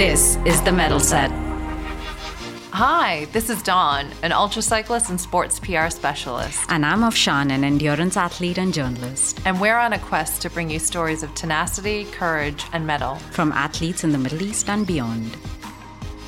This is the Mettle Set. Hi, this is Dawn, an ultra cyclist and sports PR specialist. And I'm Afshan, an endurance athlete and journalist. And we're on a quest to bring you stories of tenacity, courage, and mettle from athletes in the Middle East and beyond.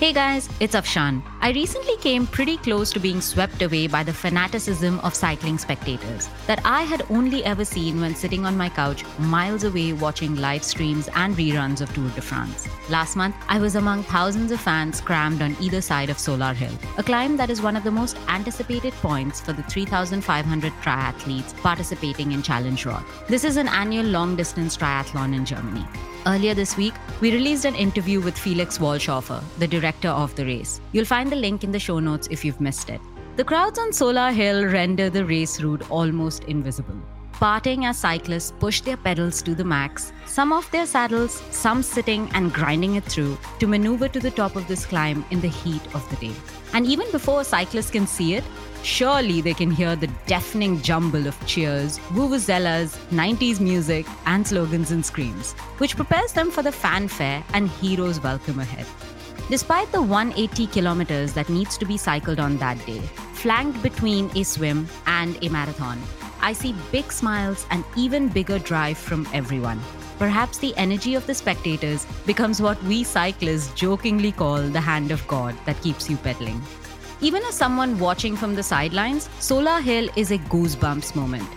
Hey guys, it's Afshan. I recently came pretty close to being swept away by the fanaticism of cycling spectators that I had only ever seen when sitting on my couch miles away watching live streams and reruns of Tour de France. Last month, I was among thousands of fans crammed on either side of Solar Hill, a climb that is one of the most anticipated points for the 3,500 triathletes participating in Challenge Roth. This is an annual long distance triathlon in Germany. Earlier this week, we released an interview with Felix Walchshofer, the director of the race. You'll find the link in the show notes if you've missed it. The crowds on Solar Hill render the race route almost invisible. Parting as cyclists push their pedals to the max, some off their saddles, some sitting and grinding it through to maneuver to the top of this climb in the heat of the day. And even before a cyclist can see it, surely they can hear the deafening jumble of cheers, vuvuzelas, 90s music, and slogans and screams, which prepares them for the fanfare and hero's welcome ahead. Despite the 180 kilometers that needs to be cycled on that day, flanked between a swim and a marathon, I see big smiles and even bigger drive from everyone. Perhaps the energy of the spectators becomes what we cyclists jokingly call the hand of God that keeps you pedaling. Even as someone watching from the sidelines, Solar Hill is a goosebumps moment.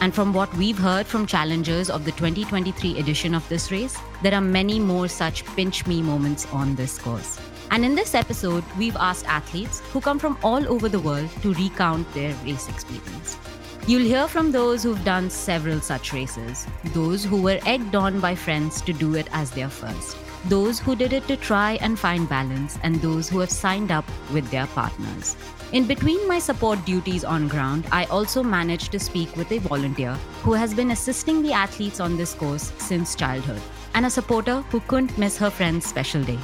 And from what we've heard from challengers of the 2023 edition of this race, there are many more such pinch me moments on this course. And in this episode, we've asked athletes who come from all over the world to recount their race experience. You'll hear from those who've done several such races, those who were egged on by friends to do it as their first those who did it to try and find balance, and those who have signed up with their partners. In between my support duties on ground, I also managed to speak with a volunteer who has been assisting the athletes on this course since childhood, and a supporter who couldn't miss her friend's special day.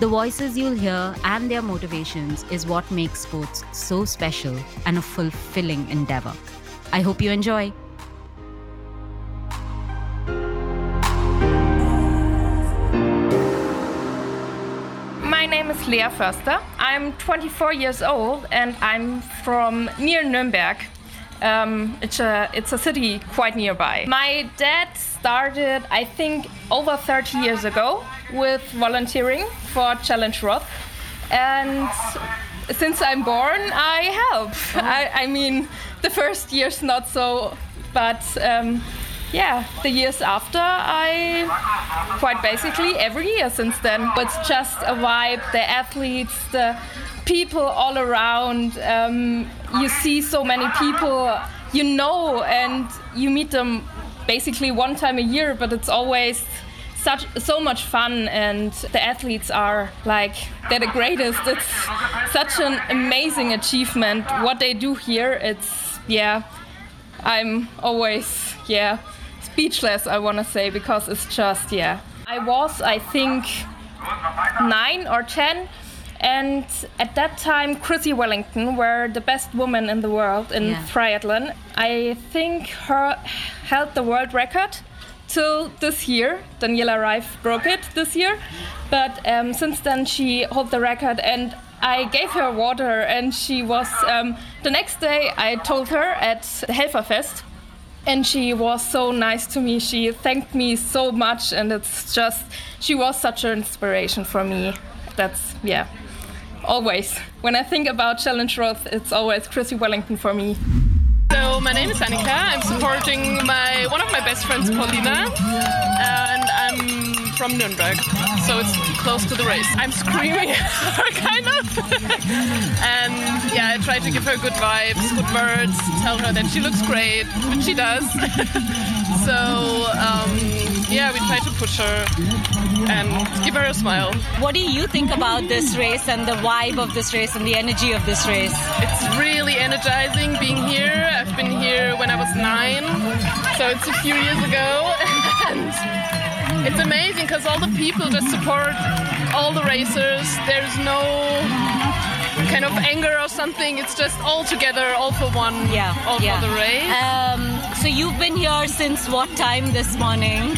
The voices you'll hear and their motivations is what makes sports so special and a fulfilling endeavor. I hope you enjoy. My name is Lea Förster. I'm 24 years old and I'm from near Nuremberg. Um, it's a it's a city quite nearby. My dad started, I think, over 30 years ago with volunteering for Challenge Roth, and since I'm born, I help. Oh. I, I, mean, the first years not so, but. Um, yeah, the years after, I quite basically every year since then. It's just a vibe, the athletes, the people all around. Um, you see so many people you know, and you meet them basically one time a year, but it's always such so much fun and the athletes are like they're the greatest it's such an amazing achievement what they do here it's yeah i'm always yeah speechless, I want to say, because it's just, yeah. I was, I think, nine or ten. And at that time, Chrissie Wellington were the best woman in the world in yeah. triathlon. I think her held the world record till this year. Daniela Ryf broke it this year. But um, since then, she held the record. And I gave her water, and she was. Um, the next day, I told her at the Helferfest and she was so nice to me. She thanked me so much, and it's just she was such an inspiration for me. That's yeah, always. When I think about Challenge Roth, it's always Chrissie Wellington for me. My name is Annika. I'm supporting my one of my best friends, Paulina, and I'm from Nuremberg, so it's close to the race. I'm screaming her kind of. and yeah, I try to give her good vibes, good words, tell her that she looks great, which she does. so um, yeah, we try to push her and give her a smile. What do you think about this race and the vibe of this race and the energy of this race? It's really energizing being here. I've been here when I was nine, so it's a few years ago. and it's amazing because all the people just support all the racers. There's no kind of anger or something. It's just all together, all for one. Yeah, all yeah. for the race. Um, so you've been here since what time this morning?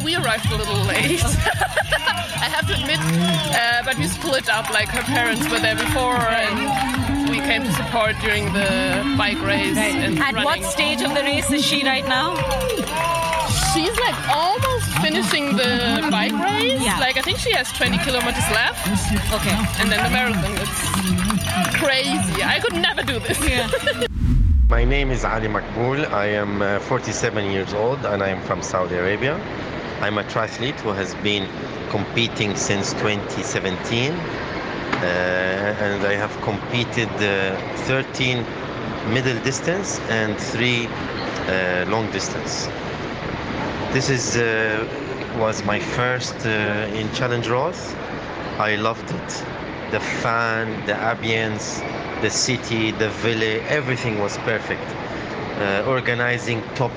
Well, we arrived a little late. I have to admit, uh, but we split up. Like her parents were there before, and we came to support during the bike race. Right. And At running. what stage of the race is she right now? She's like almost finishing the bike race. Yeah. Like I think she has 20 kilometers left, Okay. and then the marathon. It's crazy. I could never do this. My name is Ali Makboul. I am uh, 47 years old and I am from Saudi Arabia. I'm a triathlete who has been competing since 2017 uh, and I have competed uh, 13 middle distance and 3 uh, long distance. This is uh, was my first uh, in Challenge Roth. I loved it. The fan, the ambience, the city, the village, everything was perfect. Uh, organizing top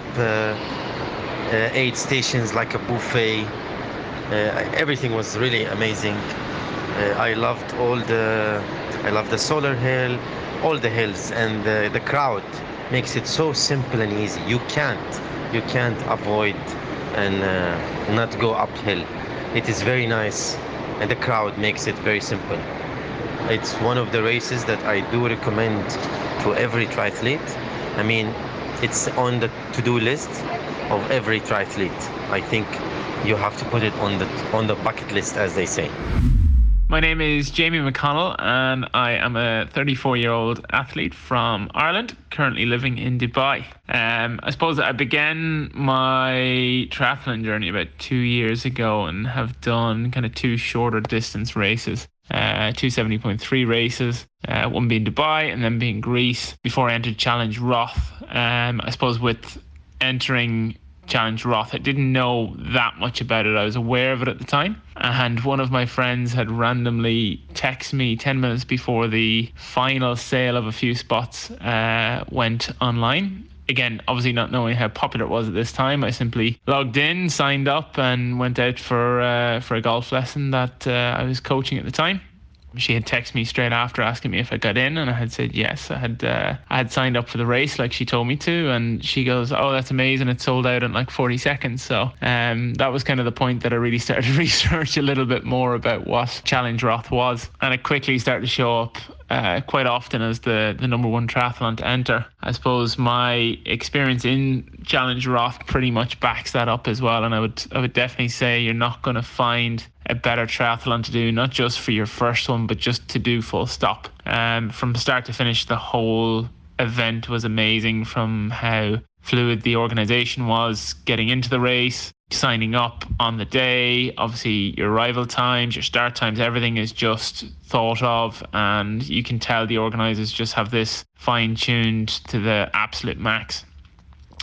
eight stations like a buffet, uh, everything was really amazing. Uh, I loved all the, I loved the solar hill, all the hills, and the, the crowd makes it so simple and easy. You can't, you can't avoid and uh, not go uphill. It is very nice, and the crowd makes it very simple. It's one of the races that I do recommend to every triathlete. I mean, it's on the to-do list of every triathlete. I think you have to put it on the on the bucket list, as they say. My name is Jamie McConnell, and I am a 34 year old athlete from Ireland, currently living in Dubai. Um, I suppose I began my triathlon journey about two years ago and have done kind of two shorter distance races. Uh, two 70.3 races, uh, one being Dubai and then being Greece before I entered Challenge Roth. Um, I suppose with entering Challenge Roth. I didn't know that much about it. I was aware of it at the time. And one of my friends had randomly texted me 10 minutes before the final sale of a few spots uh, went online. Again, obviously not knowing how popular it was at this time, I simply logged in, signed up, and went out for uh, for a golf lesson that uh, I was coaching at the time she had texted me straight after asking me if I got in, and I had said yes. I had uh, I had signed up for the race like she told me to, and she goes, "Oh, that's amazing! It sold out in like 40 seconds." So um, that was kind of the point that I really started to research a little bit more about what Challenge Roth was, and it quickly started to show up uh, quite often as the, the number one triathlon to enter. I suppose my experience in Challenge Roth pretty much backs that up as well, and I would I would definitely say you're not going to find a better triathlon to do, not just for your first one, but just to do full stop. Um, from start to finish, the whole event was amazing. From how fluid the organization was getting into the race, signing up on the day, obviously your arrival times, your start times, everything is just thought of, and you can tell the organizers just have this fine tuned to the absolute max.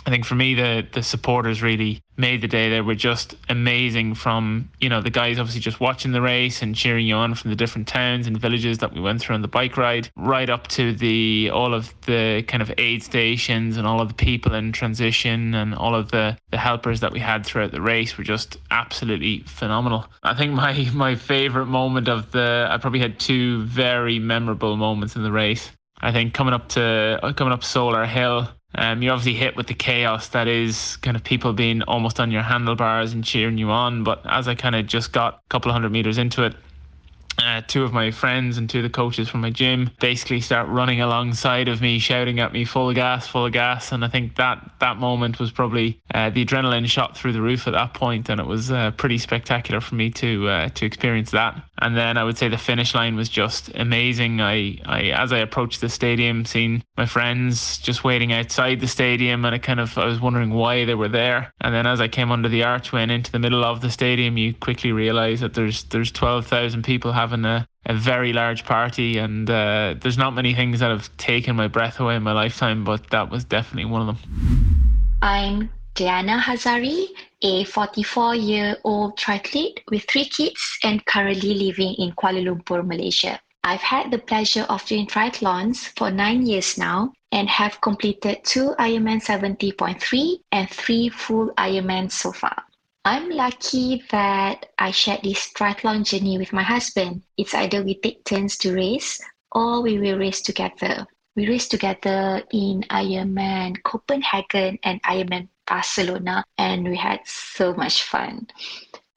I think for me, the the supporters really made the day. They were just amazing. From you know the guys obviously just watching the race and cheering you on from the different towns and villages that we went through on the bike ride, right up to the all of the kind of aid stations and all of the people in transition and all of the the helpers that we had throughout the race were just absolutely phenomenal. I think my my favorite moment of the I probably had two very memorable moments in the race. I think coming up to uh, coming up Solar Hill um, you're obviously hit with the chaos that is kind of people being almost on your handlebars and cheering you on. But as I kind of just got a couple of hundred meters into it, uh, two of my friends and two of the coaches from my gym basically start running alongside of me, shouting at me, full gas, full gas. And I think that that moment was probably uh, the adrenaline shot through the roof at that point, and it was uh, pretty spectacular for me to uh, to experience that. And then I would say the finish line was just amazing. I, I as I approached the stadium, seeing my friends just waiting outside the stadium, and I kind of I was wondering why they were there. And then as I came under the archway and into the middle of the stadium, you quickly realise that there's there's twelve thousand people having a a very large party, and uh, there's not many things that have taken my breath away in my lifetime, but that was definitely one of them. I'm Diana Hazari, a 44 year old triathlete with three kids and currently living in Kuala Lumpur, Malaysia. I've had the pleasure of doing triathlons for nine years now and have completed two Ironman 70.3 and three full Ironman so far. I'm lucky that I shared this triathlon journey with my husband. It's either we take turns to race or we will race together. We race together in Ironman Copenhagen and Ironman Barcelona and we had so much fun.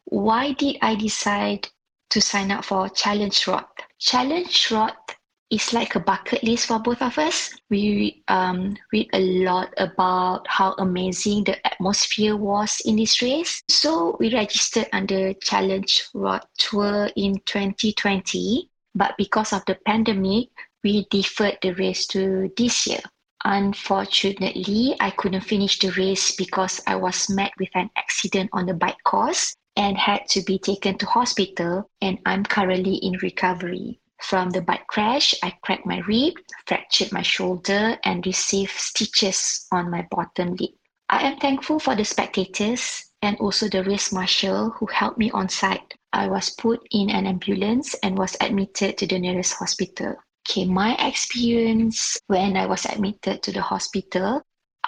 Why did I decide to sign up for Challenge Roth? Challenge Roth is like a bucket list for both of us. We um, read a lot about how amazing the atmosphere was in this race. So we registered under Challenge Roth Tour in 2020. But because of the pandemic, we deferred the race to this year. Unfortunately, I couldn't finish the race because I was met with an accident on the bike course and had to be taken to hospital and I'm currently in recovery. From the bike crash, I cracked my rib, fractured my shoulder, and received stitches on my bottom lip. I am thankful for the spectators and also the race marshal who helped me on site. I was put in an ambulance and was admitted to the nearest hospital. Okay, my experience when I was admitted to the hospital,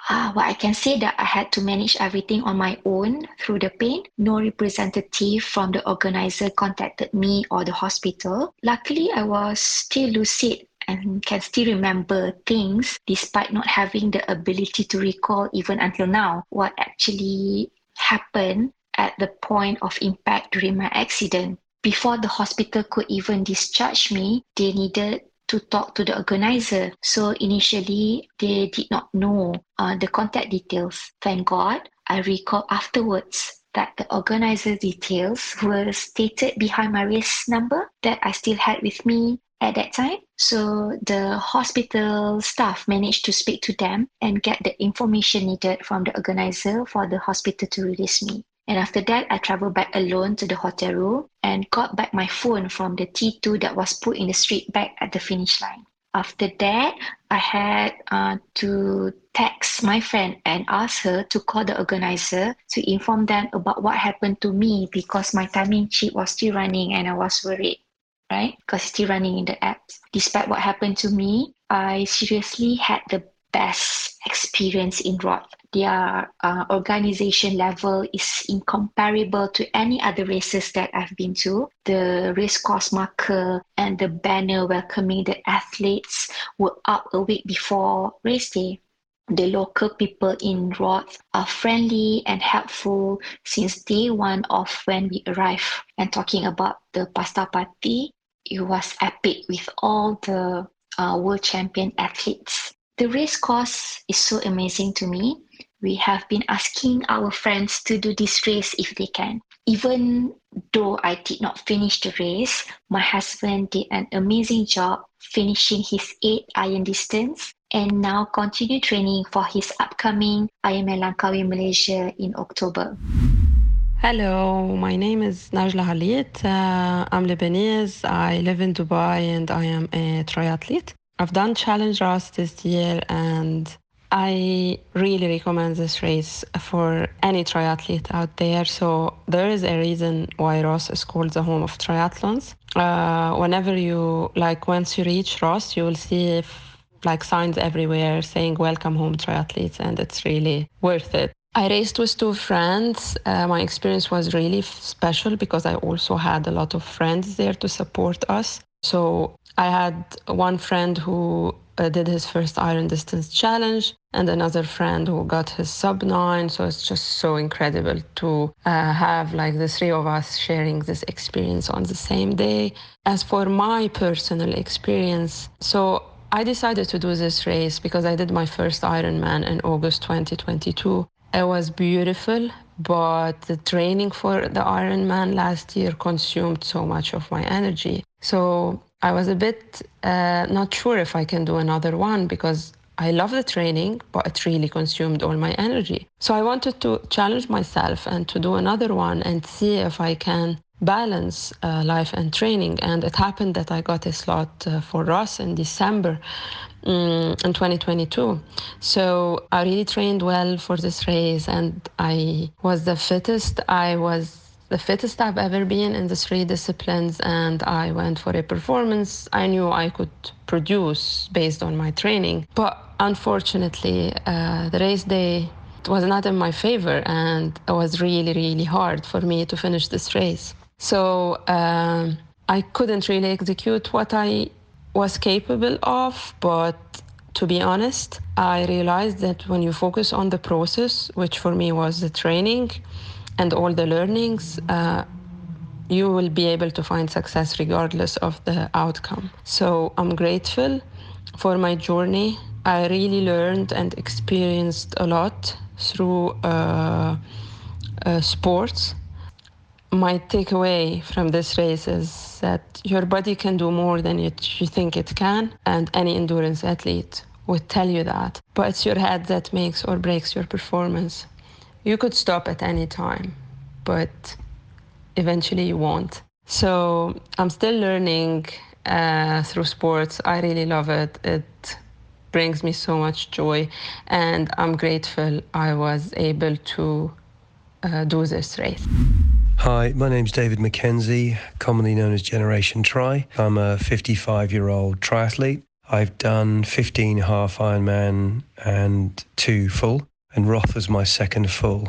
uh, well, I can say that I had to manage everything on my own through the pain. No representative from the organizer contacted me or the hospital. Luckily, I was still lucid and can still remember things despite not having the ability to recall even until now what actually happened at the point of impact during my accident. Before the hospital could even discharge me, they needed to talk to the organizer. So initially, they did not know uh, the contact details. Thank God, I recall afterwards that the organizer details were stated behind my race number that I still had with me at that time. So the hospital staff managed to speak to them and get the information needed from the organizer for the hospital to release me. And after that, I traveled back alone to the hotel room and got back my phone from the T2 that was put in the street bag at the finish line. After that, I had uh, to text my friend and ask her to call the organizer to inform them about what happened to me because my timing chip was still running and I was worried, right? Because it's still running in the apps. Despite what happened to me, I seriously had the best experience in Roth their uh, organization level is incomparable to any other races that I've been to. The race course marker and the banner welcoming the athletes were up a week before race day. The local people in Roth are friendly and helpful since day one of when we arrived. And talking about the pasta party, it was epic with all the uh, world champion athletes. The race course is so amazing to me we have been asking our friends to do this race if they can. Even though I did not finish the race, my husband did an amazing job finishing his 8 iron distance and now continue training for his upcoming Ironman Langkawi Malaysia in October. Hello, my name is Najla Halit. Uh, I'm Lebanese. I live in Dubai and I am a triathlete. I've done Challenge Roth this year and I really recommend this race for any triathlete out there. So there is a reason why Roth is called the home of triathlons. Uh, whenever you like, once you reach Roth, you will see if, like signs everywhere saying "Welcome home, triathletes," and it's really worth it. I raced with two friends. Uh, my experience was really special because I also had a lot of friends there to support us. So I had one friend who uh, did his first iron distance challenge and another friend who got his sub nine. So it's just so incredible to uh, have like the three of us sharing this experience on the same day. As for my personal experience so i decided to do this race because i did my first ironman in august 2022 it was beautiful but the training for the ironman last year consumed so much of my energy. So I was a bit uh, not sure if I can do another one because I love the training, but it really consumed all my energy. So I wanted to challenge myself and to do another one and see if I can balance uh, life and training. And it happened that I got a slot uh, for Roth in December um, in 2022. So I really trained well for this race and I was the fittest. I was the fittest I've ever been in the three disciplines, and I went for a performance I knew I could produce based on my training. But unfortunately, uh, the race day was not in my favor, and it was really, really hard for me to finish this race. So um, I couldn't really execute what I was capable of, but to be honest, I realized that when you focus on the process, which for me was the training and all the learnings, uh, you will be able to find success regardless of the outcome. So I'm grateful for my journey. I really learned and experienced a lot through uh, uh, sports. My takeaway from this race is that your body can do more than it, you think it can, and any endurance athlete would tell you that. But it's your head that makes or breaks your performance. You could stop at any time, but eventually you won't. So I'm still learning uh, through sports. I really love it. It brings me so much joy, and I'm grateful I was able to uh, do this race. Hi, my name's David McKenzie, commonly known as Generation Tri. I'm a 55 year old triathlete. I've done 15 half Ironman and two full, and Roth was my second full.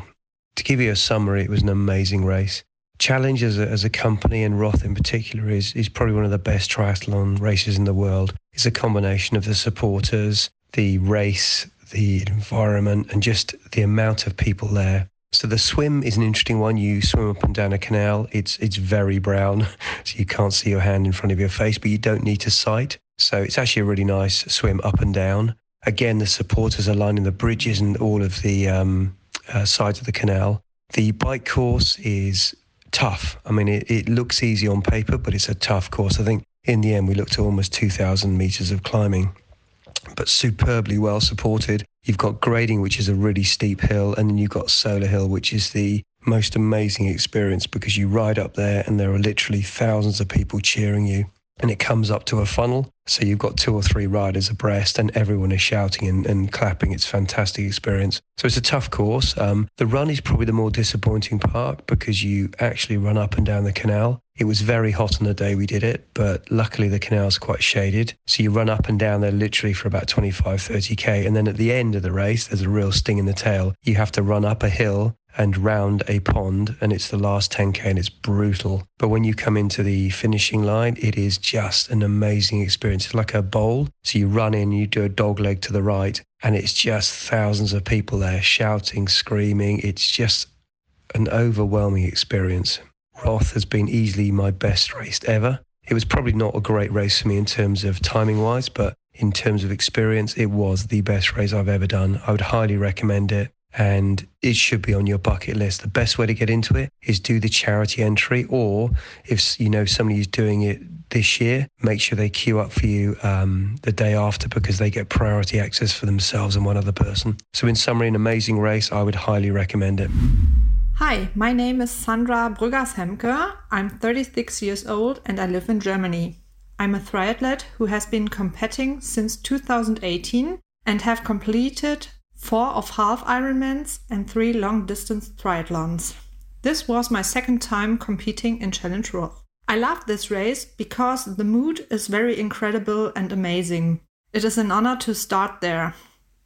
To give you a summary, it was an amazing race. Challenge as a, as a company and Roth in particular is, is probably one of the best triathlon races in the world. It's a combination of the supporters, the race, the environment, and just the amount of people there. So the swim is an interesting one. You swim up and down a canal. It's it's very brown, so you can't see your hand in front of your face, but you don't need to sight. So it's actually a really nice swim up and down. Again, the supporters are lining the bridges and all of the um, uh, sides of the canal. The bike course is tough. I mean, it, it looks easy on paper, but it's a tough course. I think in the end, we looked at almost 2,000 meters of climbing, but superbly well supported. You've got Greding, which is a really steep hill, and then you've got Solar Hill, which is the most amazing experience because you ride up there and there are literally thousands of people cheering you and it comes up to a funnel. So you've got two or three riders abreast, and everyone is shouting and, and clapping. It's fantastic experience. So it's a tough course. Um, the run is probably the more disappointing part because you actually run up and down the canal. It was very hot on the day we did it, but luckily the canal's quite shaded. So you run up and down there literally for about 25, 30K. And then at the end of the race, there's a real sting in the tail. You have to run up a hill and round a pond, and it's the last 10K and it's brutal. But when you come into the finishing line, it is just an amazing experience. It's like a bowl. So you run in, you do a dog leg to the right, and it's just thousands of people there shouting, screaming. It's just an overwhelming experience. Roth has been easily my best race ever. It was probably not a great race for me in terms of timing wise, but in terms of experience, it was the best race I've ever done. I would highly recommend it and it should be on your bucket list. The best way to get into it is do the charity entry, or if you know somebody who's doing it this year, make sure they queue up for you um, the day after because they get priority access for themselves and one other person. So, in summary, an amazing race. I would highly recommend it. Hi, my name is Sandra Brüggers Hemke. I'm 36 years old and I live in Germany. I'm a triathlete who has been competing since 2018 and have completed four of half Ironmans, and three long distance triathlons. This was my second time competing in Challenge Roth. I love this race because the mood is very incredible and amazing. It is an honor to start there.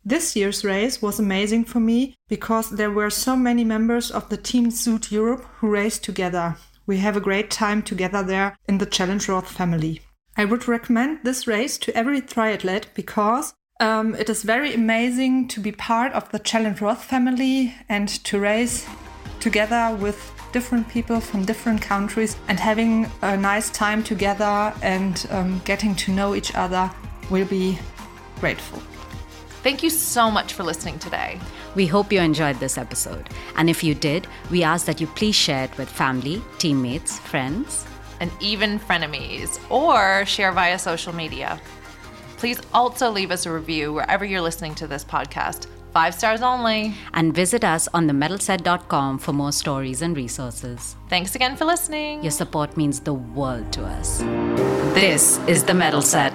This year's race was amazing for me because there were so many members of the Team Zoot Europe who raced together. We have a great time together there in the Challenge Roth family. I would recommend this race to every triathlete because um, it is very amazing to be part of the Challenge Roth family and to race together with different people from different countries and having a nice time together and um, getting to know each other will be grateful. Thank you so much for listening today. We hope you enjoyed this episode. And if you did, we ask that you please share it with family, teammates, friends, and even frenemies, or share via social media. Please also leave us a review wherever you're listening to this podcast. Five stars only. And visit us on themettleset.com for more stories and resources. Thanks again for listening. Your support means the world to us. This is The Mettle Set.